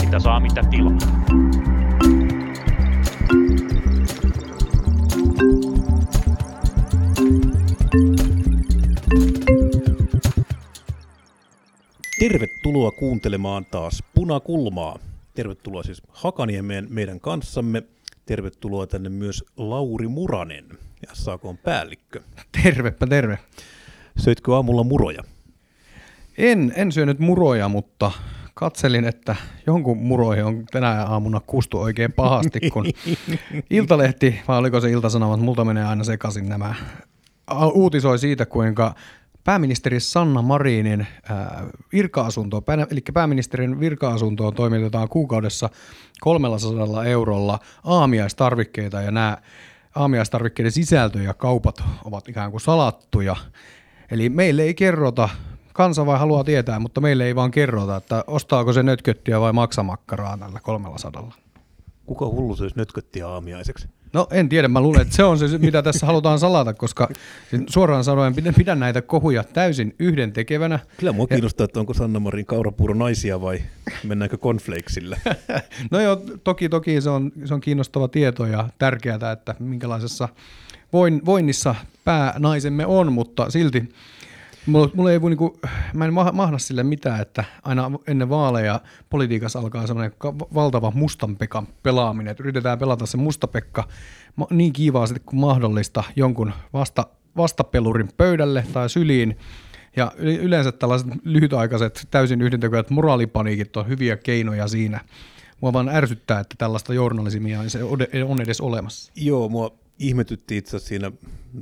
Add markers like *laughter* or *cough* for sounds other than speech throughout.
Mitä saa, mitä tilaa. Tervetuloa kuuntelemaan taas Punakulmaa. Tervetuloa siis Hakaniemeen meidän kanssamme. Tervetuloa tänne myös Lauri Muranen, SAK on päällikkö. Tervepä terve. Söitkö aamulla muroja? En, en syönyt muroja, mutta katselin, että jonkun muroihin on tänä aamuna kustu oikein pahasti, kun *laughs* Iltalehti, vai oliko se Iltasanomat, multa menee aina sekaisin nämä, uutisoi siitä, kuinka pääministeri Sanna Marinin virka-asuntoon, eli pääministerin virka-asuntoon toimitetaan kuukaudessa 300 eurolla aamiaistarvikkeita ja nämä aamiaistarvikkeiden sisältö ja kaupat ovat ikään kuin salattuja. Eli meille ei kerrota, kansa vai haluaa tietää, mutta meille ei vaan kerrota, että ostaako se nötköttiä vai maksamakkaraa tällä 300. Kuka hullu söisi nötköttiä aamiaiseksi? No en tiedä, mä luulen, että se on se, mitä tässä halutaan salata, koska suoraan sanoen pidän, pidän näitä kohuja täysin yhden tekevänä. Kyllä mua kiinnostaa, että onko Sanna Marin kaurapuuro naisia vai mennäänkö konfleiksille? *laughs* no joo, toki toki se on, se on kiinnostava tieto ja tärkeää, että minkälaisessa voin, voinnissa päänaisemme on, mutta silti Mulla, mulla ei voi, niinku, mä en mahna sille mitään, että aina ennen vaaleja politiikassa alkaa semmoinen valtava mustanpekan pelaaminen, että yritetään pelata se mustapekka niin kiivaasti kuin mahdollista jonkun vasta, vastapelurin pöydälle tai syliin, ja yleensä tällaiset lyhytaikaiset, täysin yhdentekevät moraalipaniikit on hyviä keinoja siinä. Mua vaan ärsyttää, että tällaista journalismia on edes olemassa. Joo, mua ihmetytti itse siinä,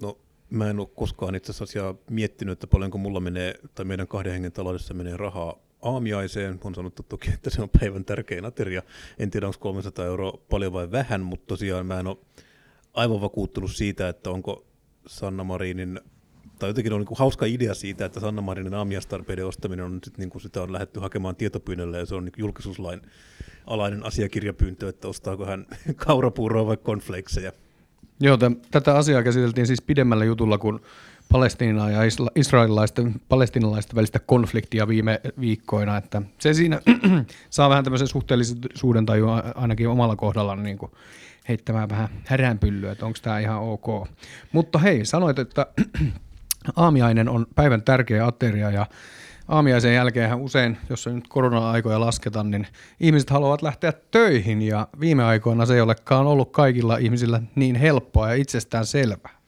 no mä en ole koskaan itse asiassa miettinyt, että paljonko mulla menee, tai meidän kahden hengen taloudessa menee rahaa aamiaiseen. On sanottu toki, että se on päivän tärkein ateria. En tiedä, onko 300 euroa paljon vai vähän, mutta tosiaan mä en ole aivan vakuuttunut siitä, että onko Sanna Marinin tai jotenkin on niin hauska idea siitä, että Sanna Marinin aamiastarpeiden ostaminen on sit niin kuin sitä on lähdetty hakemaan tietopyynnöllä ja se on niin julkisuuslain alainen asiakirjapyyntö, että ostaako hän *laughs* kaurapuuroa vai konfleikseja. Joo, t- tätä asiaa käsiteltiin siis pidemmällä jutulla kuin Palestiinaa ja israelilaisten, palestinalaisten välistä konfliktia viime viikkoina, että se siinä *clears throat* saa vähän tämmöisen suhteellisuuden tai ainakin omalla kohdalla niin kuin heittämään vähän häränpyllyä, että onko tämä ihan ok. Mutta hei, sanoit, että *clears throat* aamiainen on päivän tärkeä ateria ja aamiaisen jälkeen usein, jos nyt korona-aikoja lasketaan, niin ihmiset haluavat lähteä töihin ja viime aikoina se ei olekaan ollut kaikilla ihmisillä niin helppoa ja itsestään selvää.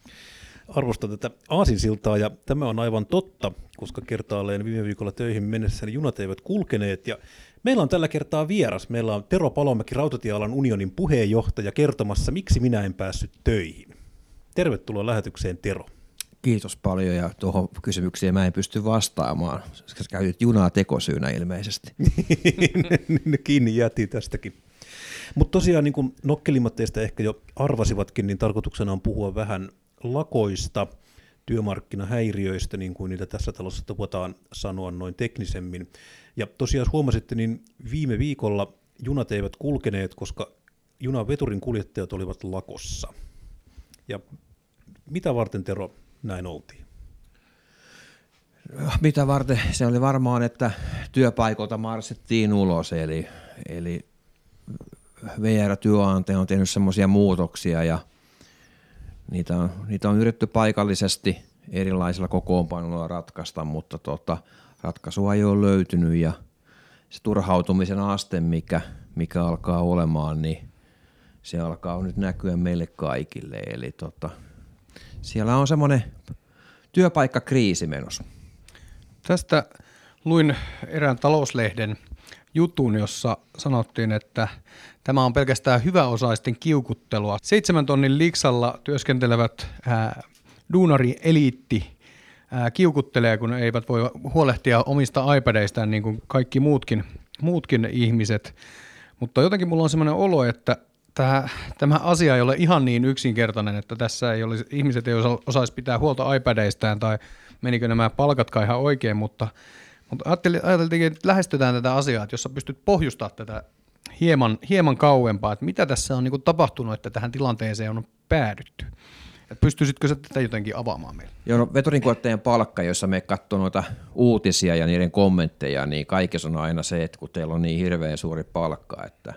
Arvostan tätä aasinsiltaa ja tämä on aivan totta, koska kertaalleen viime viikolla töihin mennessä niin junat eivät kulkeneet ja Meillä on tällä kertaa vieras. Meillä on Tero Palomäki, Rautatiealan unionin puheenjohtaja, kertomassa, miksi minä en päässyt töihin. Tervetuloa lähetykseen, Tero. Kiitos paljon ja tuohon kysymykseen mä en pysty vastaamaan. Sä käytit junaa tekosyynä ilmeisesti. *laughs* Kiinni jäätiin tästäkin. Mutta tosiaan niin kuin nokkelimmat teistä ehkä jo arvasivatkin, niin tarkoituksena on puhua vähän lakoista, työmarkkinahäiriöistä, niin kuin niitä tässä talossa tupataan sanoa noin teknisemmin. Ja tosiaan huomasitte, niin viime viikolla junat eivät kulkeneet, koska junan veturin kuljettajat olivat lakossa. Ja mitä varten Tero näin oltiin? Mitä varten? Se oli varmaan, että työpaikolta marssittiin ulos, eli, eli VR-työante on tehnyt semmoisia muutoksia ja niitä on, niitä on yritetty paikallisesti erilaisilla kokoonpanoilla ratkaista, mutta tota, ratkaisua ei ole löytynyt ja se turhautumisen aste, mikä, mikä alkaa olemaan, niin se alkaa nyt näkyä meille kaikille. Eli tota, siellä on semmoinen työpaikkakriisi menossa. Tästä luin erään talouslehden jutun, jossa sanottiin, että tämä on pelkästään hyväosaisten kiukuttelua. Seitsemän tonnin liksalla työskentelevät ää, duunari-eliitti kiukuttelee, kun eivät voi huolehtia omista iPadeistaan niin kuin kaikki muutkin, muutkin ihmiset. Mutta jotenkin mulla on sellainen olo, että tämä, tämä asia ei ole ihan niin yksinkertainen, että tässä ei olisi, ihmiset ei osaisi pitää huolta iPadeistaan tai menikö nämä palkatkaan ihan oikein, mutta, mutta ajateltiin, että lähestytään tätä asiaa, että jos sä pystyt pohjustamaan tätä hieman, hieman kauempaa, että mitä tässä on niin kuin tapahtunut, että tähän tilanteeseen on päädytty. Et pystyisitkö sä tätä jotenkin avaamaan meille? Joo, no veturinkuljettajien palkka, jossa me katsoo noita uutisia ja niiden kommentteja, niin kaikessa on aina se, että kun teillä on niin hirveän suuri palkka, että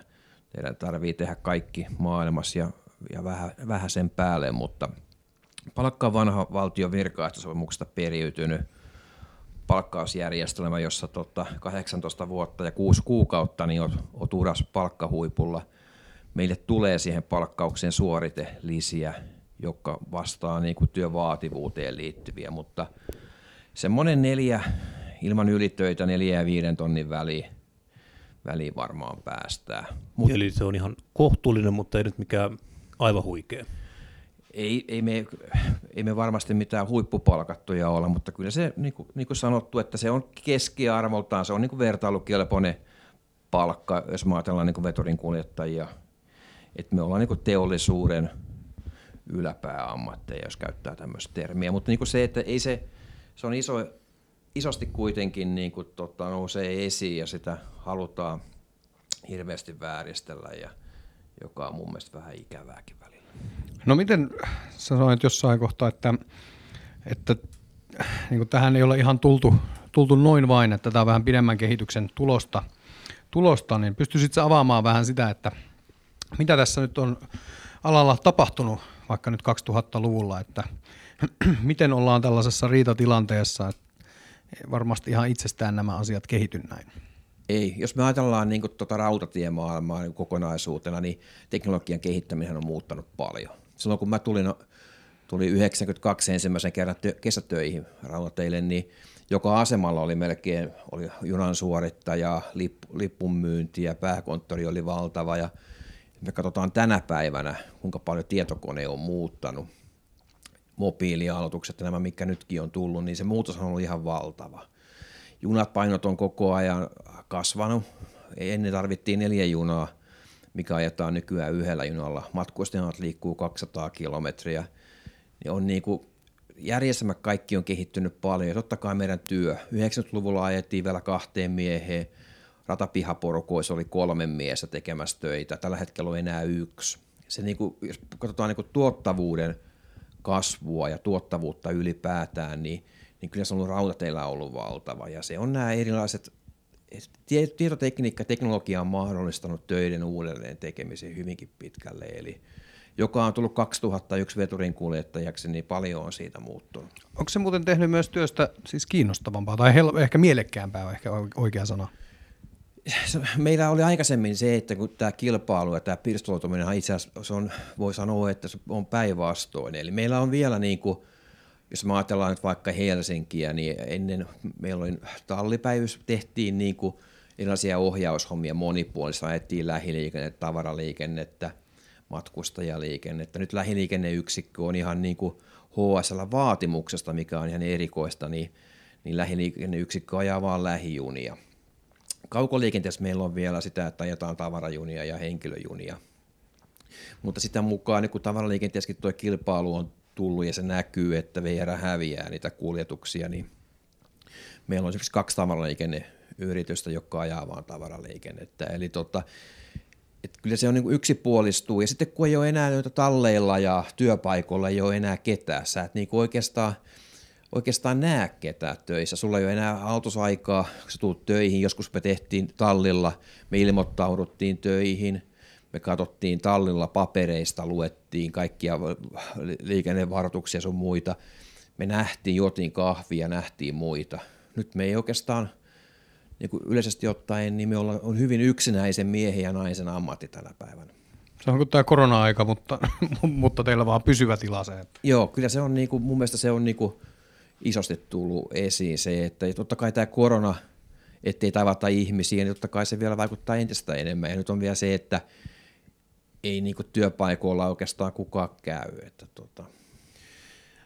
teidän tarvii tehdä kaikki maailmassa ja, ja vähän, vähän sen päälle, mutta palkka on vanha valtion virkaehtosopimuksesta periytynyt palkkausjärjestelmä, jossa tota 18 vuotta ja 6 kuukautta niin oot, uras palkkahuipulla. Meille tulee siihen palkkaukseen suoritelisiä, jotka vastaa niin kuin työvaativuuteen liittyviä, mutta semmoinen neljä ilman ylitöitä, neljä ja viiden tonnin väli, väli varmaan päästään. Mut, Eli se on ihan kohtuullinen, mutta ei nyt mikään aivan huikea. Ei, ei, me, ei me varmasti mitään huippupalkattuja olla, mutta kyllä se, niin kuin, niin kuin sanottu, että se on keskiarvoltaan, se on niin kuin vertailukelpoinen palkka, jos me ajatellaan niin kuin veturin kuljettajia. Että me ollaan niin kuin teollisuuden – yläpääammatteja, jos käyttää tämmöistä termiä. Mutta niin kuin se, että ei se, se on iso, isosti kuitenkin niin kuin, tota, nousee esiin ja sitä halutaan hirveästi vääristellä, ja, joka on mun mielestä vähän ikävääkin välillä. No miten sä sanoit jossain kohtaa, että, että niin kuin tähän ei ole ihan tultu, tultu noin vain, että tämä on vähän pidemmän kehityksen tulosta, tulosta niin pystyisit avaamaan vähän sitä, että mitä tässä nyt on alalla tapahtunut vaikka nyt 2000-luvulla, että *clears throat* miten ollaan tällaisessa riitatilanteessa, että varmasti ihan itsestään nämä asiat kehity näin. Ei, jos me ajatellaan niin tuota rautatiemaailmaa niin kokonaisuutena, niin teknologian kehittäminen on muuttanut paljon. Silloin kun mä tulin, tuli 92 ensimmäisen kerran tö, kesätöihin rautateille, niin joka asemalla oli melkein oli junan suorittaja, lippu, lippun myynti ja pääkonttori oli valtava ja me katsotaan tänä päivänä, kuinka paljon tietokone on muuttanut, mobiilialoitukset ja nämä, mikä nytkin on tullut, niin se muutos on ollut ihan valtava. Junat painot on koko ajan kasvanut. Ennen tarvittiin neljä junaa, mikä ajetaan nykyään yhdellä junalla. Matkustajat liikkuu 200 kilometriä. Niin on niin kuin järjestelmät kaikki on kehittynyt paljon ja totta kai meidän työ. 90-luvulla ajettiin vielä kahteen mieheen, ratapihaporukoissa oli kolme miestä tekemässä töitä, tällä hetkellä on enää yksi. Se niin kuin, jos katsotaan niin kuin tuottavuuden kasvua ja tuottavuutta ylipäätään, niin, niin kyllä se on ollut rautateillä ollut valtava. Ja se on nämä erilaiset, tietotekniikka, teknologia on mahdollistanut töiden uudelleen tekemisen hyvinkin pitkälle. Eli joka on tullut 2001 veturin kuljettajaksi, niin paljon on siitä muuttunut. Onko se muuten tehnyt myös työstä siis kiinnostavampaa tai ehkä mielekkäämpää, ehkä oikea sana? Meillä oli aikaisemmin se, että kun tämä kilpailu ja tämä pirstaloituminen itse asiassa se on, voi sanoa, että se on päinvastoin. Eli meillä on vielä niin kuin, jos me ajatellaan nyt vaikka Helsinkiä, niin ennen meillä oli tallipäivys, tehtiin niin kuin erilaisia ohjaushommia monipuolista, ajettiin lähiliikennettä, tavaraliikennettä, matkustajaliikennettä. Nyt lähiliikenneyksikkö on ihan niin kuin HSL-vaatimuksesta, mikä on ihan erikoista, niin, niin lähiliikenneyksikkö ajaa vaan lähijunia – Kaukoliikenteessä meillä on vielä sitä, että ajetaan tavarajunia ja henkilöjunia. Mutta sitä mukaan, niin kun tavaraliikenteessäkin tuo kilpailu on tullut ja se näkyy, että VR häviää niitä kuljetuksia, niin meillä on esimerkiksi kaksi tavaraliikenneyritystä, jotka ajaa vaan tavaraliikennettä. Eli tota, että kyllä se on niin yksipuolistuu. Ja sitten kun ei ole enää noita talleilla ja työpaikoilla ei ole enää ketään, sä et niin oikeastaan – oikeastaan näe ketään töissä. Sulla ei ole enää autosaikaa, kun sä tulet töihin. Joskus me tehtiin tallilla, me ilmoittauduttiin töihin, me katsottiin tallilla papereista, luettiin kaikkia liikennevaroituksia sun muita. Me nähtiin, jotiin kahvia, nähtiin muita. Nyt me ei oikeastaan, niin kuin yleisesti ottaen, niin me ollaan, on hyvin yksinäisen miehen ja naisen ammatti tänä päivänä. Se on kuin tämä korona-aika, mutta, *laughs* mutta teillä vaan pysyvä tila se. Joo, kyllä se on, niin kuin, mun mielestä se on niin kuin, isosti tullut esiin se, että totta kai tämä korona, ettei tavata ihmisiä, niin totta kai se vielä vaikuttaa entistä enemmän. Ja nyt on vielä se, että ei niinku työpaikoilla oikeastaan kukaan käy. Että tota.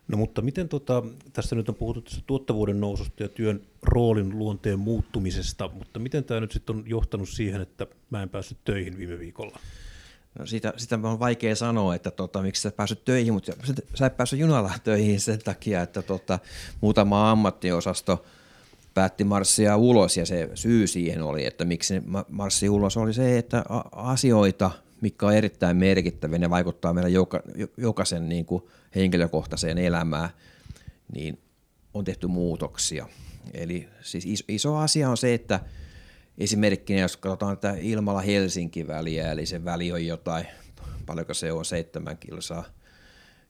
No mutta miten tota, tässä nyt on puhuttu tässä tuottavuuden noususta ja työn roolin luonteen muuttumisesta, mutta miten tämä nyt sitten on johtanut siihen, että mä en päässyt töihin viime viikolla? No sitä, sitä on vaikea sanoa, että tota, miksi sä päässyt töihin, mutta sä et päässyt junalla *laughs* töihin sen takia, että tota, muutama ammattiosasto päätti marssia ulos ja se syy siihen oli, että miksi marssi ulos oli se, että asioita, mikä on erittäin merkittäviä, ne vaikuttaa meidän joka, jokaisen niin kuin henkilökohtaiseen elämään, niin on tehty muutoksia. Eli siis iso, iso asia on se, että esimerkkinä jos katsotaan tätä Ilmala-Helsinki-väliä, eli se väli on jotain, paljonko se on, seitsemän kilsaa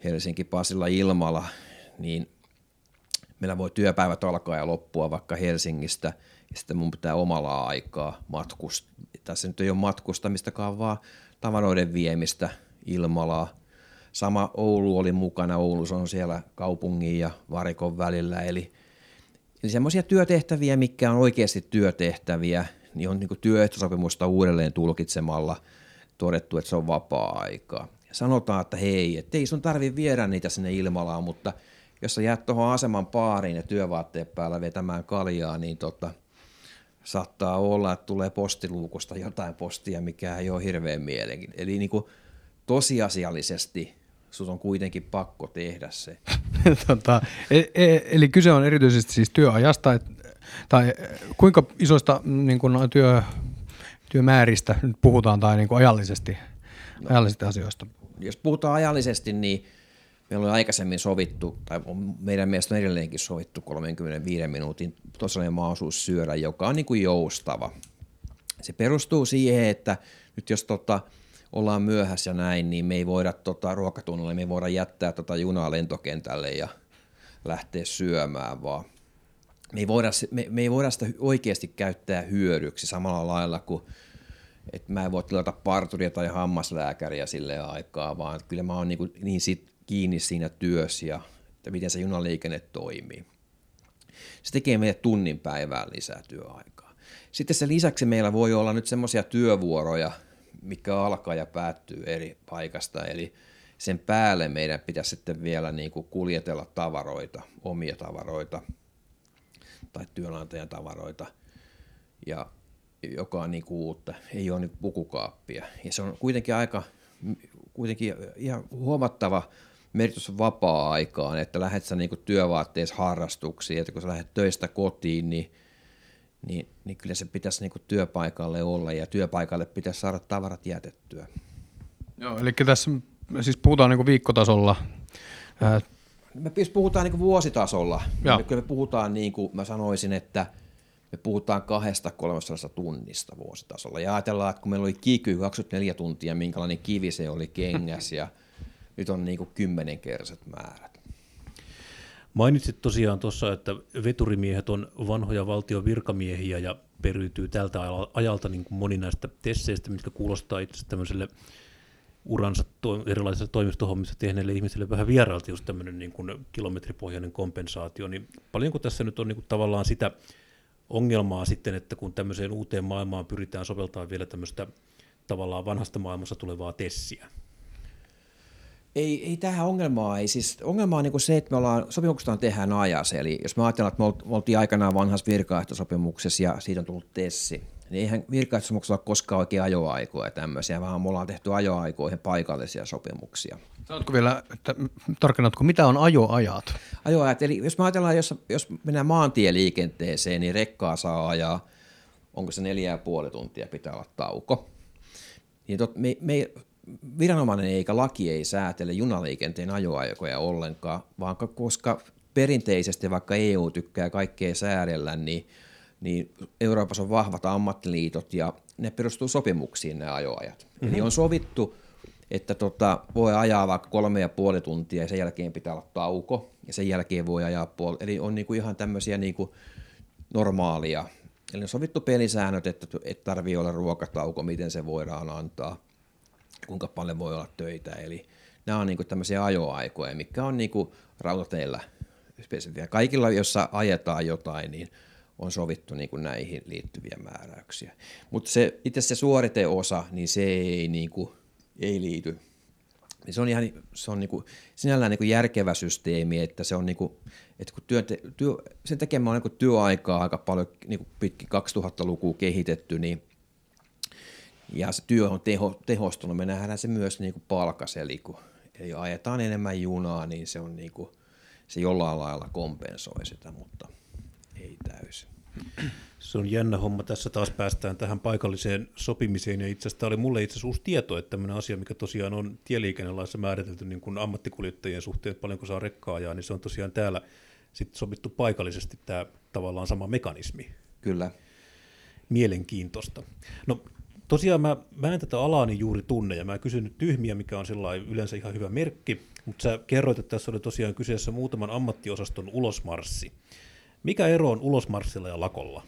Helsinki-Pasilla Ilmala, niin meillä voi työpäivät alkaa ja loppua vaikka Helsingistä, ja sitten mun pitää omalla aikaa matkustaa. Tässä nyt ei ole matkustamistakaan, vaan tavaroiden viemistä Ilmalaa. Sama Oulu oli mukana, Oulu on siellä kaupungin ja varikon välillä, eli, eli semmoisia työtehtäviä, mikä on oikeasti työtehtäviä, niin on niin työehtosopimusta uudelleen tulkitsemalla todettu, että se on vapaa-aikaa. Sanotaan, että hei, että ei sun tarvi viedä niitä sinne Ilmalaan, mutta jos sä jäät tuohon aseman paariin ja työvaatteet päällä vetämään kaljaa, niin tota, saattaa olla, että tulee postiluukusta jotain postia, mikä ei ole hirveän mielenkiintoinen. Eli niin kuin tosiasiallisesti sun on kuitenkin pakko tehdä se. *laughs* tota, e, e, eli kyse on erityisesti siis työajasta, et, tai kuinka isoista niin kuin työ, työmääristä nyt puhutaan tai niin kuin ajallisesti, no, ajallisesti asioista? Jos puhutaan ajallisesti, niin meillä oli aikaisemmin sovittu, tai meidän mielestä on edelleenkin sovittu 35 minuutin tosiaan mahdollisuus syödä, joka on niin kuin joustava. Se perustuu siihen, että nyt jos tota, ollaan myöhässä ja näin, niin me ei voida tota, ruokatunnille, me ei voida jättää tota junaa lentokentälle ja lähteä syömään, vaan me ei voida, me, me ei voida sitä oikeasti käyttää hyödyksi samalla lailla kuin että mä en voi tilata parturia tai hammaslääkäriä sille aikaa, vaan kyllä mä oon niin, niin sit kiinni siinä työssä ja että miten se junaliikenne toimii. Se tekee meille tunnin päivää lisää työaikaa. Sitten sen lisäksi meillä voi olla nyt semmoisia työvuoroja, mikä alkaa ja päättyy eri paikasta, eli sen päälle meidän pitäisi sitten vielä niin kuin kuljetella tavaroita, omia tavaroita tai työnantajan tavaroita, ja joka on niin kuin uutta, ei ole niin pukukaappia. Ja se on kuitenkin aika, kuitenkin ihan huomattava merkitys vapaa-aikaan, että lähdet sä niin työvaatteessa harrastuksiin, että kun sä lähdet töistä kotiin, niin, niin, niin kyllä se pitäisi niin työpaikalle olla ja työpaikalle pitäisi saada tavarat jätettyä. Joo, eli tässä siis puhutaan niin viikkotasolla. Me puhutaan niin vuositasolla. Joo. Me, me puhutaan, niin kuin mä sanoisin, että me puhutaan kahdesta 300 tunnista vuositasolla. Ja ajatellaan, että kun meillä oli kiky 24 tuntia, minkälainen kivi se oli kengäs ja nyt on niin kymmenenkertaiset määrät. Mainitsit tosiaan tuossa, että veturimiehet on vanhoja valtion virkamiehiä ja periytyy tältä ajalta niin kuin moni näistä tesseistä, mitkä kuulostaa itse tämmöiselle uransa to- erilaisissa toimistohommissa tehneille ihmisille vähän vieraalta just tämmöinen niin kuin kilometripohjainen kompensaatio, niin paljonko tässä nyt on niin kuin tavallaan sitä ongelmaa sitten, että kun tämmöiseen uuteen maailmaan pyritään soveltamaan vielä tämmöistä tavallaan vanhasta maailmassa tulevaa tessiä? Ei, ei tähän ongelmaa, ei siis ongelma on niin se, että me ollaan, sopimuksesta tehdään ajassa, eli jos me ajatellaan, että me oltiin aikanaan vanhassa virkaehtosopimuksessa ja siitä on tullut tessi, niin eihän virkaehtosopimuksella ole koskaan oikein ajoaikoja tämmöisiä, vaan me ollaan tehty ajoaikoihin paikallisia sopimuksia. Sanotko vielä, että tarkennatko, mitä on ajoajat? Ajoajat, eli jos me ajatellaan, jos, jos mennään maantieliikenteeseen, niin rekkaa saa ajaa, onko se neljä ja puoli tuntia pitää olla tauko. Niin tot, me, me, viranomainen eikä laki ei säätele junaliikenteen ajoaikoja ollenkaan, vaan koska perinteisesti vaikka EU tykkää kaikkea säädellä, niin, niin Euroopassa on vahvat ammattiliitot ja ne perustuu sopimuksiin ne ajoajat. Mm-hmm. Eli on sovittu, että tota, voi ajaa vaikka kolme ja puoli tuntia ja sen jälkeen pitää olla tauko ja sen jälkeen voi ajaa puoli. Eli on niinku ihan tämmöisiä niinku normaalia. Eli on sovittu pelisäännöt, että, että tarvii olla ruokatauko, miten se voidaan antaa kuinka paljon voi olla töitä. Eli nämä on niin kuin tämmöisiä ajoaikoja, mikä on niin kuin rautateillä. Kaikilla, jossa ajetaan jotain, niin on sovittu niin kuin näihin liittyviä määräyksiä. Mutta se, itse se suoriteosa, niin se ei, niin kuin, ei liity. Niin se on ihan se on niin kuin, sinällään niin kuin järkevä systeemi, että se on niin kuin, että kun työ, työ, sen tekemään on niin työaikaa aika paljon niin kuin pitkin 2000-lukua kehitetty, niin ja se työ on teho, tehostunut. Me nähdään se myös niin kuin palkas, eli kun eli ajetaan enemmän junaa, niin se, on niin kuin, se jollain lailla kompensoi sitä, mutta ei täysin. Se on jännä homma. Tässä taas päästään tähän paikalliseen sopimiseen. Ja itse asiassa tämä oli mulle itse asiassa uusi tieto, että tämmöinen asia, mikä tosiaan on tieliikennelaissa määritelty niin kuin ammattikuljettajien suhteen, että paljonko saa rekkaa ajaa, niin se on tosiaan täällä sitten sovittu paikallisesti tämä tavallaan sama mekanismi. Kyllä. Mielenkiintoista. No tosiaan mä, mä en tätä alaani juuri tunne, ja mä kysyn nyt tyhmiä, mikä on sellainen yleensä ihan hyvä merkki, mutta sä kerroit, että tässä oli tosiaan kyseessä muutaman ammattiosaston ulosmarssi. Mikä ero on ulosmarssilla ja lakolla?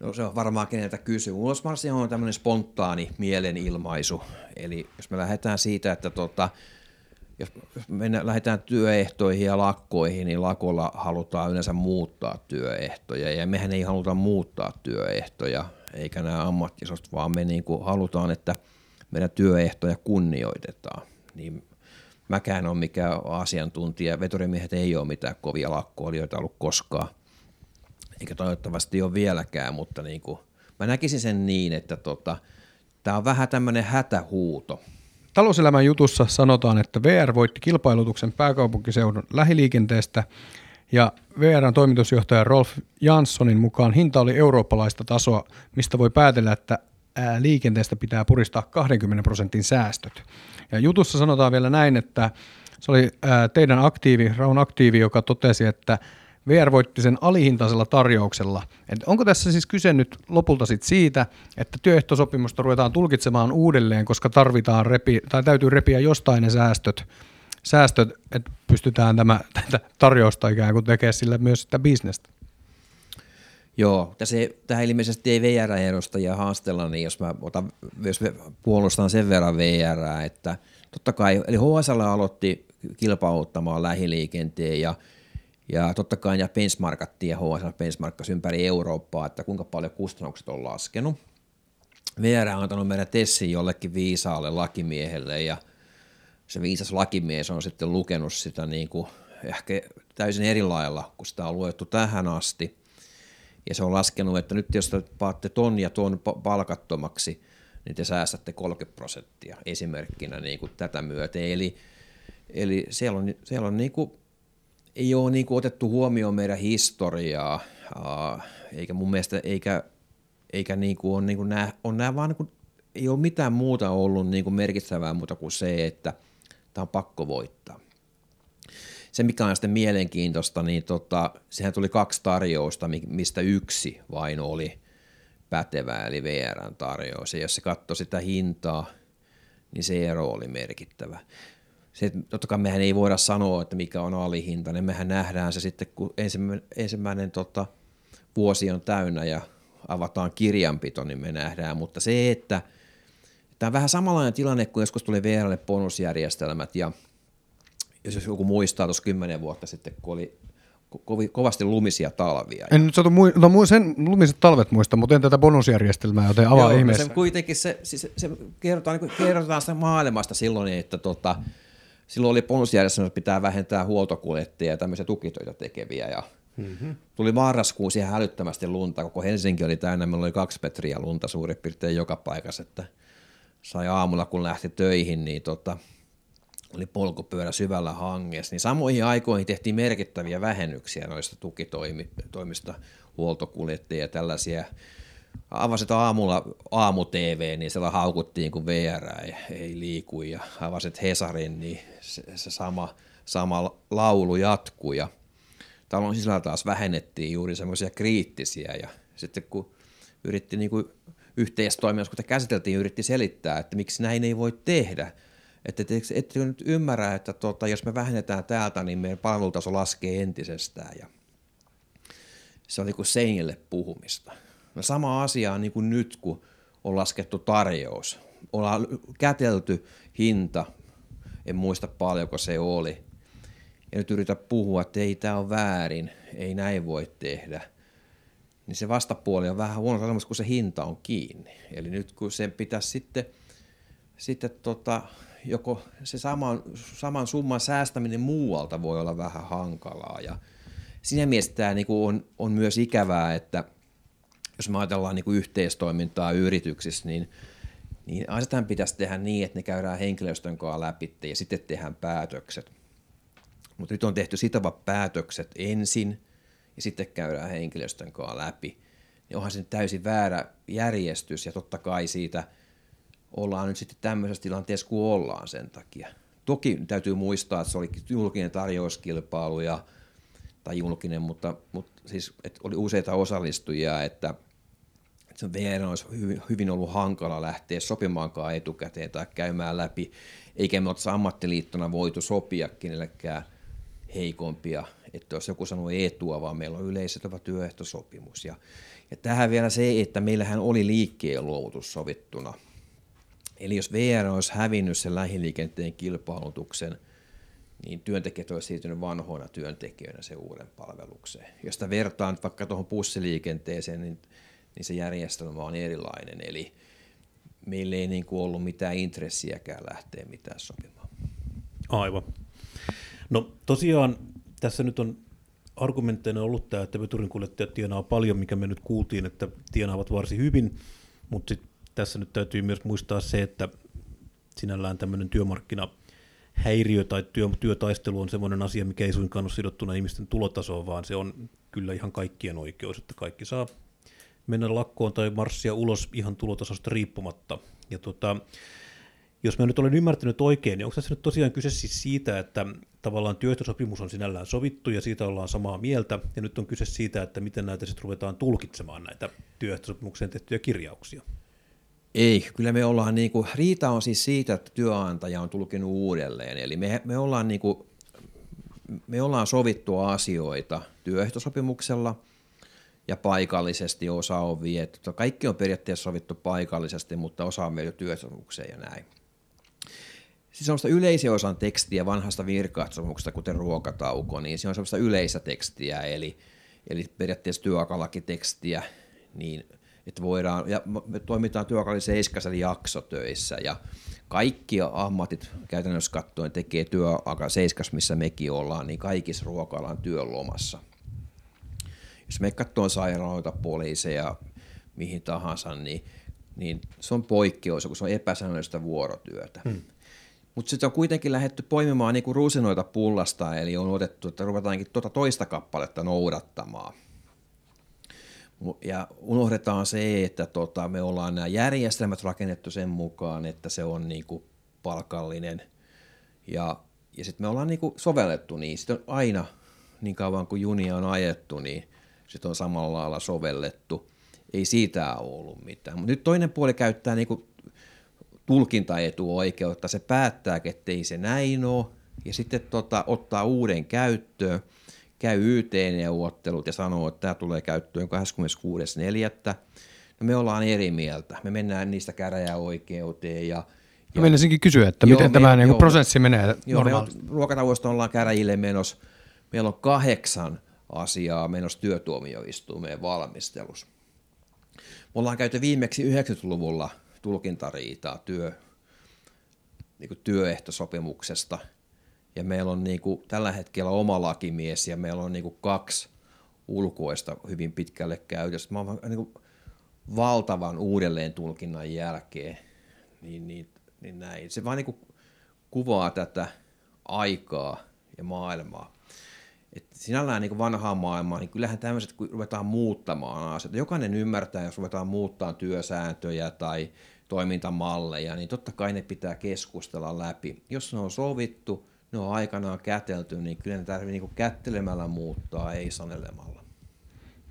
No se on varmaan keneltä kysyy. Ulosmarssi on tämmöinen spontaani mielenilmaisu. Eli jos me lähdetään siitä, että tota, jos me lähdetään työehtoihin ja lakkoihin, niin lakolla halutaan yleensä muuttaa työehtoja. Ja mehän ei haluta muuttaa työehtoja, eikä nämä ammattisosat, vaan me niin kuin halutaan, että meidän työehtoja kunnioitetaan. Niin mäkään on mikään asiantuntija. Veturimiehet ei ole mitään kovia lakkoilijoita ollut koskaan – eikä toivottavasti ole vieläkään, mutta niin kuin, mä näkisin sen niin, että tota, tämä on vähän tämmöinen hätähuuto. Talouselämän jutussa sanotaan, että VR voitti kilpailutuksen pääkaupunkiseudun lähiliikenteestä ja VRn toimitusjohtaja Rolf Janssonin mukaan hinta oli eurooppalaista tasoa, mistä voi päätellä, että liikenteestä pitää puristaa 20 prosentin säästöt. Ja jutussa sanotaan vielä näin, että se oli teidän aktiivi, Raun aktiivi, joka totesi, että VR voitti sen alihintaisella tarjouksella. Et onko tässä siis kyse nyt lopulta sit siitä, että työehtosopimusta ruvetaan tulkitsemaan uudelleen, koska tarvitaan repi, tai täytyy repiä jostain ne säästöt, säästöt että pystytään tämä, tätä tarjousta ikään kuin tekemään sillä myös sitä bisnestä? Joo, tässä tähän ilmeisesti ei VR-edustajia haastella, niin jos mä otan, jos puolustan sen verran VR, että totta kai, eli HSL aloitti kilpailuttamaan lähiliikenteen ja ja totta kai ja benchmarkattiin ja HSL benchmarkkasi ympäri Eurooppaa, että kuinka paljon kustannukset on laskenut. VR on antanut meidän tessin jollekin viisaalle lakimiehelle ja se viisas lakimies on sitten lukenut sitä niin kuin ehkä täysin eri lailla, kun sitä on luettu tähän asti. Ja se on laskenut, että nyt jos te paatte ton ja ton palkattomaksi, niin te säästätte 30 prosenttia esimerkkinä niin kuin tätä myöten. Eli, eli siellä on, siellä on niin kuin ei ole niin kuin otettu huomioon meidän historiaa, eikä mun mielestä, eikä, eikä niin kuin on, niin kuin nämä, on nämä vaan niin kuin, ei ole mitään muuta ollut niin kuin merkittävää muuta kuin se, että tämä on pakko voittaa. Se, mikä on sitten mielenkiintoista, niin tota, sehän tuli kaksi tarjousta, mistä yksi vain oli pätevä, eli VRn tarjous. Ja jos se katsoi sitä hintaa, niin se ero oli merkittävä se, totta kai mehän ei voida sanoa, että mikä on alihintainen. Mehän nähdään se sitten, kun ensimmäinen, ensimmäinen tota, vuosi on täynnä ja avataan kirjanpito, niin me nähdään. Mutta se, että tämä on vähän samanlainen tilanne, kun joskus tuli VRlle bonusjärjestelmät ja jos joku muistaa tuossa kymmenen vuotta sitten, kun oli ko- kovasti lumisia talvia. En nyt saatu mui- no, sen lumiset talvet muista, mutta en tätä bonusjärjestelmää, joten avaa Joo, ihmeessä. Se kuitenkin se, se, se, se kerrotaan, niin kerrotaan sitä maailmasta silloin, että tota, silloin oli bonusjärjestelmä, että pitää vähentää huoltokuljettajia ja tämmöisiä tukitöitä tekeviä. Ja mm-hmm. Tuli marraskuun siihen älyttömästi lunta, koko Helsinki oli täynnä, meillä oli kaksi metriä lunta suurin piirtein joka paikassa, että sai aamulla kun lähti töihin, niin tota, oli polkupyörä syvällä hangessa, niin samoihin aikoihin tehtiin merkittäviä vähennyksiä noista tukitoimista, huoltokuljettajia ja tällaisia. Avasit aamulla aamu-TV, niin siellä haukuttiin, kun VR ei, ei liiku, ja avasit Hesarin, niin se, se sama, sama laulu jatkuu, ja talon sisällä taas vähennettiin juuri semmoisia kriittisiä, ja sitten kun yritti niin kuin yhteistoiminnassa, kun te käsiteltiin, yritti selittää, että miksi näin ei voi tehdä, että ette, ette nyt ymmärrä, että tota, jos me vähennetään täältä, niin meidän palvelutaso laskee entisestään, ja se oli kuin seinille puhumista. No sama asia on niin kuin nyt, kun on laskettu tarjous. Ollaan kätelty hinta, en muista paljonko se oli. Ja nyt yritä puhua, että ei tämä ole väärin, ei näin voi tehdä. Niin se vastapuoli on vähän huono sanomassa, kun se hinta on kiinni. Eli nyt kun sen pitäisi sitten, sitten tota, joko se saman, saman summan säästäminen muualta voi olla vähän hankalaa. Ja siinä mielessä tämä niin on, on myös ikävää, että – jos me ajatellaan niin kuin yhteistoimintaa yrityksissä, niin, niin asetan pitäisi tehdä niin, että ne käydään henkilöstön kanssa läpi ja sitten tehdään päätökset. Mutta nyt on tehty sitovat päätökset ensin ja sitten käydään henkilöstön kanssa läpi, niin onhan se täysin väärä järjestys ja totta kai siitä ollaan nyt sitten tämmöisessä tilanteessa kuin ollaan sen takia. Toki täytyy muistaa, että se oli julkinen tarjouskilpailu ja, tai julkinen, mutta, mutta siis, että oli useita osallistujia, että, että se VR olisi hyvin, hyvin ollut hankala lähteä sopimaankaan etukäteen tai käymään läpi, eikä me oltaisi ammattiliittona voitu sopia kenellekään heikompia, että jos joku sanoo etua, vaan meillä on yleisötävä työehtosopimus. Ja, ja tähän vielä se, että meillähän oli liikkeen luovutus sovittuna – Eli jos VR olisi hävinnyt sen lähiliikenteen kilpailutuksen, niin työntekijät olisivat siirtynyt vanhoina työntekijöinä se uuden palvelukseen. Jos vertaan vaikka tuohon bussiliikenteeseen, niin, niin se järjestelmä on erilainen. Eli meillä ei niin kuin ollut mitään intressiäkään lähteä mitään sopimaan. Aivan. No tosiaan tässä nyt on argumentteina ollut tämä, että veturin kuljettajat tienaa paljon, mikä me nyt kuultiin, että tienaavat varsin hyvin, mutta sitten tässä nyt täytyy myös muistaa se, että sinällään tämmöinen työmarkkina häiriö tai työ, työtaistelu on semmoinen asia, mikä ei suinkaan ole sidottuna ihmisten tulotasoon, vaan se on kyllä ihan kaikkien oikeus, että kaikki saa mennä lakkoon tai marssia ulos ihan tulotasosta riippumatta. Ja tota, jos mä nyt olen ymmärtänyt oikein, niin onko tässä nyt tosiaan kyse siis siitä, että tavallaan työehtosopimus on sinällään sovittu ja siitä ollaan samaa mieltä, ja nyt on kyse siitä, että miten näitä sitten ruvetaan tulkitsemaan näitä työehtosopimukseen tehtyjä kirjauksia? Ei, kyllä me ollaan, niin kuin, riita on siis siitä, että työnantaja on tulkinut uudelleen. Eli me, me, ollaan, niin kuin, me ollaan sovittu asioita työehtosopimuksella ja paikallisesti osa on viety. Kaikki on periaatteessa sovittu paikallisesti, mutta osa on viety työehtosopimukseen ja näin. Siis on yleisiä osan tekstiä vanhasta virkaehtosopimuksesta, kuten ruokatauko, niin se on sellaista yleistä tekstiä, eli, eli periaatteessa työaikalakitekstiä, niin – että voidaan, ja me toimitaan työkaali seiskasella jaksotöissä ja kaikki ammatit käytännössä katsoen tekee työaika seiskas, missä mekin ollaan, niin kaikissa ruokalan työlomassa. Jos me katsotaan sairaaloita, poliiseja, mihin tahansa, niin, niin se on poikkeus, kun se on epäsäännöllistä vuorotyötä. Hmm. Mutta sitten on kuitenkin lähdetty poimimaan niinku rusinoita pullasta, eli on otettu, että ruvetaankin tuota toista kappaletta noudattamaan – ja unohdetaan se, että tota, me ollaan nämä järjestelmät rakennettu sen mukaan, että se on niin kuin palkallinen. Ja, ja sitten me ollaan niin kuin sovellettu niin. Sitten on aina, niin kauan kuin junia on ajettu, niin sitten on samalla lailla sovellettu. Ei siitä ole ollut mitään. Mutta nyt toinen puoli käyttää niin kuin tulkintaetuoikeutta. Se päättää, ettei se näin ole. Ja sitten tota, ottaa uuden käyttöön – käy YT-neuvottelut ja sanoo, että tämä tulee käyttöön 26.4. No me ollaan eri mieltä. Me mennään niistä käräjäoikeuteen ja ja menisinkin kysyä, että joo, miten me, tämä niin joo, prosessi menee joo, normaalisti. Ruokatauosta ollaan käräjille menossa. Meillä on kahdeksan asiaa menossa työtuomioistuimeen valmistelussa. Me ollaan käyty viimeksi 90-luvulla tulkintariitaa työ, niin työehtosopimuksesta – ja meillä on niin kuin tällä hetkellä oma lakimies ja meillä on niin kuin kaksi ulkoista hyvin pitkälle käytössä. Mä oon niin kuin valtavan uudelleen tulkinnan jälkeen, niin, niin, niin näin. Se vaan niin kuin kuvaa tätä aikaa ja maailmaa. Et sinällään niin vanhaa maailmaa, niin kyllähän tämmöiset, kun ruvetaan muuttamaan asioita, jokainen ymmärtää, jos ruvetaan muuttaa työsääntöjä tai toimintamalleja, niin totta kai ne pitää keskustella läpi. Jos ne on sovittu, ne on aikanaan kätelty, niin kyllä ne tarvitsee niinku kättelemällä muuttaa, ei sanelemalla.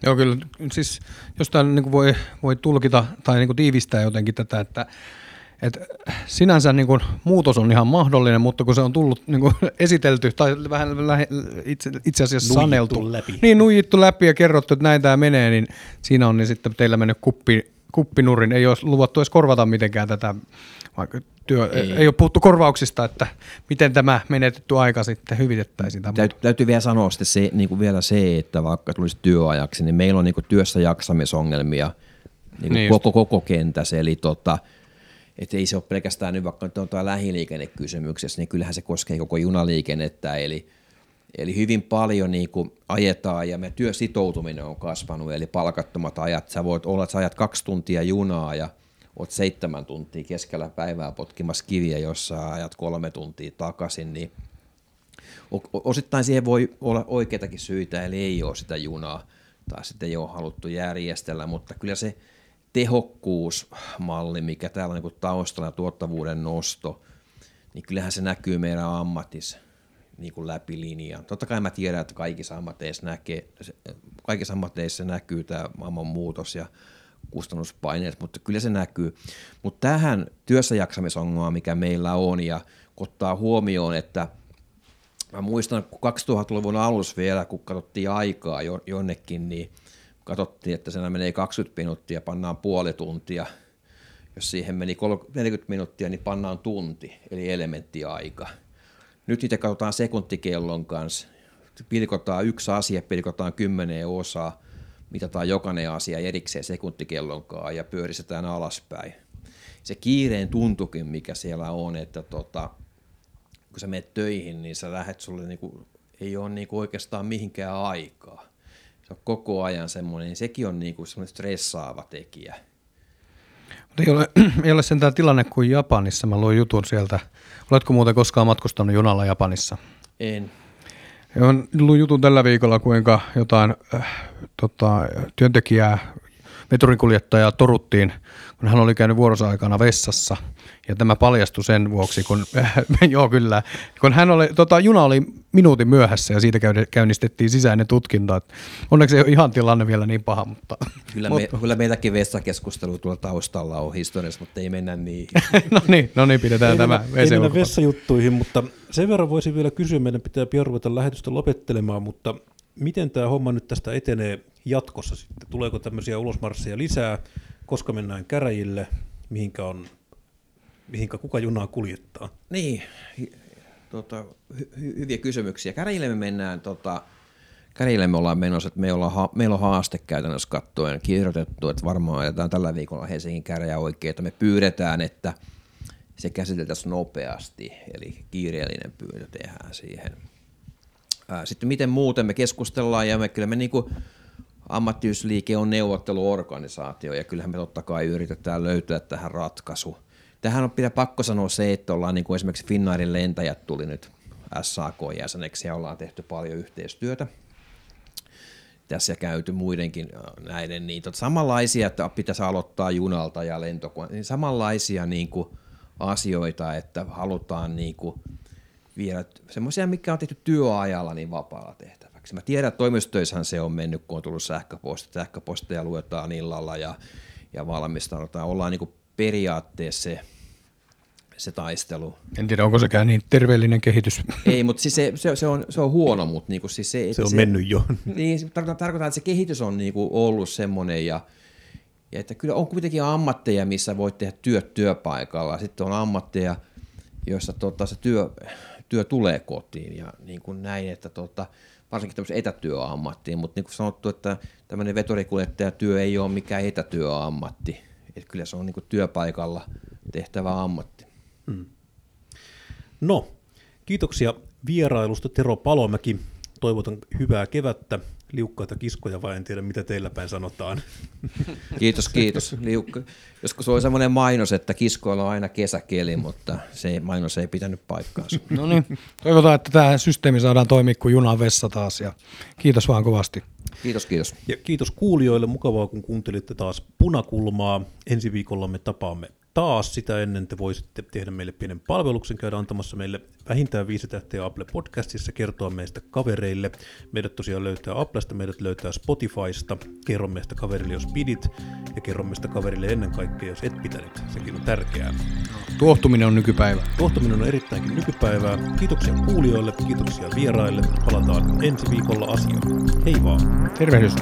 Joo, kyllä. Siis jostain niin voi, voi tulkita tai niin tiivistää jotenkin tätä, että et sinänsä niin kuin, muutos on ihan mahdollinen, mutta kun se on tullut niin kuin, esitelty tai vähän lähe, itse, itse asiassa nuijittu saneltu, läpi. niin nuijittu läpi ja kerrottu, että näin tämä menee, niin siinä on niin sitten teillä mennyt kuppi, kuppinurin. Ei ole luvattu edes korvata mitenkään tätä vaikka työ, ei. ei ole puhuttu korvauksista, että miten tämä menetetty aika sitten hyvitettäisiin. Täytyy, täytyy vielä sanoa sitten se, niin kuin vielä se, että vaikka tulisi työajaksi, niin meillä on niin kuin työssä jaksamisongelmia niin niin koko, koko kentässä, eli tota, että ei se ole pelkästään nyt vaikka nyt on tuo lähiliikennekysymyksessä, niin kyllähän se koskee koko junaliikennettä, eli, eli hyvin paljon niin kuin ajetaan ja me työsitoutuminen on kasvanut, eli palkattomat ajat, sä voit olla, että sä ajat kaksi tuntia junaa ja – oot seitsemän tuntia keskellä päivää potkimassa kiviä, jossa ajat kolme tuntia takaisin, niin osittain siihen voi olla oikeitakin syitä, eli ei ole sitä junaa tai sitten ei ole haluttu järjestellä, mutta kyllä se tehokkuusmalli, mikä täällä on niin taustalla, tuottavuuden nosto, niin kyllähän se näkyy meidän ammatissa niin kuin läpi linjaan. Totta kai mä tiedän, että kaikissa ammateissa, näkee, kaikissa ammateissa näkyy tämä maailman muutos ja kustannuspaineet, mutta kyllä se näkyy. Mutta tähän työssäjaksamisongelmaan, mikä meillä on, ja ottaa huomioon, että mä muistan, kun 2000-luvun alussa vielä, kun katsottiin aikaa jonnekin, niin katsottiin, että siinä menee 20 minuuttia, pannaan puoli tuntia. Jos siihen meni 40 minuuttia, niin pannaan tunti, eli elementtiaika. Nyt niitä katsotaan sekuntikellon kanssa. Pilkotaan yksi asia, pilkotaan kymmenen osaa, mitataan jokainen asia erikseen sekuntikellonkaan ja pyöristetään alaspäin. Se kiireen tuntukin, mikä siellä on, että tota, kun sä menet töihin, niin sä lähdet sulle niinku, ei ole niinku oikeastaan mihinkään aikaa. Se on koko ajan semmoinen, niin sekin on niinku semmoinen stressaava tekijä. Ei ole, *clears throat* ei ole sentään tilanne kuin Japanissa. Mä luin jutun sieltä. Oletko muuten koskaan matkustanut junalla Japanissa? En. Olen luin jutun tällä viikolla, kuinka jotain äh, tota, työntekijää, veturinkuljettajaa toruttiin, kun hän oli käynyt vuorossa aikana vessassa – ja tämä paljastui sen vuoksi, kun, äh, *laughs* joo kyllä, kun hän oli, tota, juna oli minuutin myöhässä ja siitä käynnistettiin sisäinen tutkinta. Onneksi ei ole ihan tilanne vielä niin paha, mutta... *laughs* Kyllä, me, kyllä meilläkin vessakeskustelu tuolla taustalla on historiassa, mutta ei mennä niin. *laughs* no niin, no niin, pidetään ei tämä Ei mennä vessajuttuihin, mutta sen verran voisin vielä kysyä, meidän pitää pian ruveta lähetystä lopettelemaan, mutta miten tämä homma nyt tästä etenee jatkossa sitten? Tuleeko tämmöisiä ulosmarsseja lisää, koska mennään käräjille, mihinkä on mihinkä kuka junaa kuljettaa? Niin, tota, hy- hyviä kysymyksiä. Käräjille me mennään, tota, käräjille me ollaan menossa, että meillä on, ha- meillä on haaste käytännössä katsoen kirjoitettu, että varmaan ajetaan tällä viikolla Helsingin käräjä oikein, että me pyydetään, että se käsiteltäisiin nopeasti, eli kiireellinen pyyntö tehdään siihen. Sitten miten muuten me keskustellaan ja me kyllä me niinku, ammattiyysliike on neuvotteluorganisaatio ja kyllähän me totta kai yritetään löytää tähän ratkaisu. Tähän on pitää pakko sanoa se, että ollaan niin kuin esimerkiksi Finnairin lentäjät tuli nyt SAK-jäseneksi ja ollaan tehty paljon yhteistyötä tässä käyty muidenkin äh, näiden, niin tot, samanlaisia, että pitäisi aloittaa junalta ja lentokoneelta, niin samanlaisia niin kuin, asioita, että halutaan niin kuin, viedä semmoisia, mikä on tehty työajalla, niin vapaalla tehtäväksi. Mä tiedän, että toimistoissahan se on mennyt, kun on tullut sähköpostit, sähköposteja luetaan illalla ja, ja valmistaudutaan. Ollaan niin kuin, periaatteessa se se taistelu. En tiedä, onko sekään niin terveellinen kehitys. Ei, mutta siis se, se, se, on, se on huono, mutta niinku siis se... Se on se, mennyt jo. Niin, se tarkoittaa, että se kehitys on niinku ollut semmoinen ja, ja että kyllä on kuitenkin ammatteja, missä voit tehdä työt työpaikalla. Sitten on ammatteja, joissa tota, se työ, työ tulee kotiin ja niin kuin näin, että tota, varsinkin tämmöisen etätyöammattiin, mutta niin kuin sanottu, että tämmöinen vetorikuljettajatyö ei ole mikään etätyöammatti. Että kyllä se on niin kuin työpaikalla tehtävä ammatti. Mm. No, kiitoksia vierailusta Tero Palomäki. Toivotan hyvää kevättä, liukkaita kiskoja vai en tiedä mitä teillä päin sanotaan. *laughs* Kiitos, kiitos. Liukka. Joskus oli semmoinen mainos, että kiskoilla on aina kesäkeli, mutta se mainos ei pitänyt paikkaansa. No niin, toivotaan, että tämä systeemi saadaan toimia kuin junan vessa taas ja kiitos vaan kovasti. Kiitos, kiitos. Ja kiitos kuulijoille, mukavaa kun kuuntelitte taas Punakulmaa. Ensi viikolla me tapaamme taas sitä ennen te voisitte tehdä meille pienen palveluksen, käydä antamassa meille vähintään viisi tähteä Apple Podcastissa, kertoa meistä kavereille. Meidät tosiaan löytää Applesta, meidät löytää Spotifysta, kerro meistä kaverille, jos pidit, ja kerro meistä kaverille ennen kaikkea, jos et pitänyt. Sekin on tärkeää. Tuohtuminen on nykypäivä. Tuohtuminen on erittäinkin nykypäivää. Kiitoksia kuulijoille, kiitoksia vieraille. Palataan ensi viikolla asiaan. Hei vaan. Tervehdys.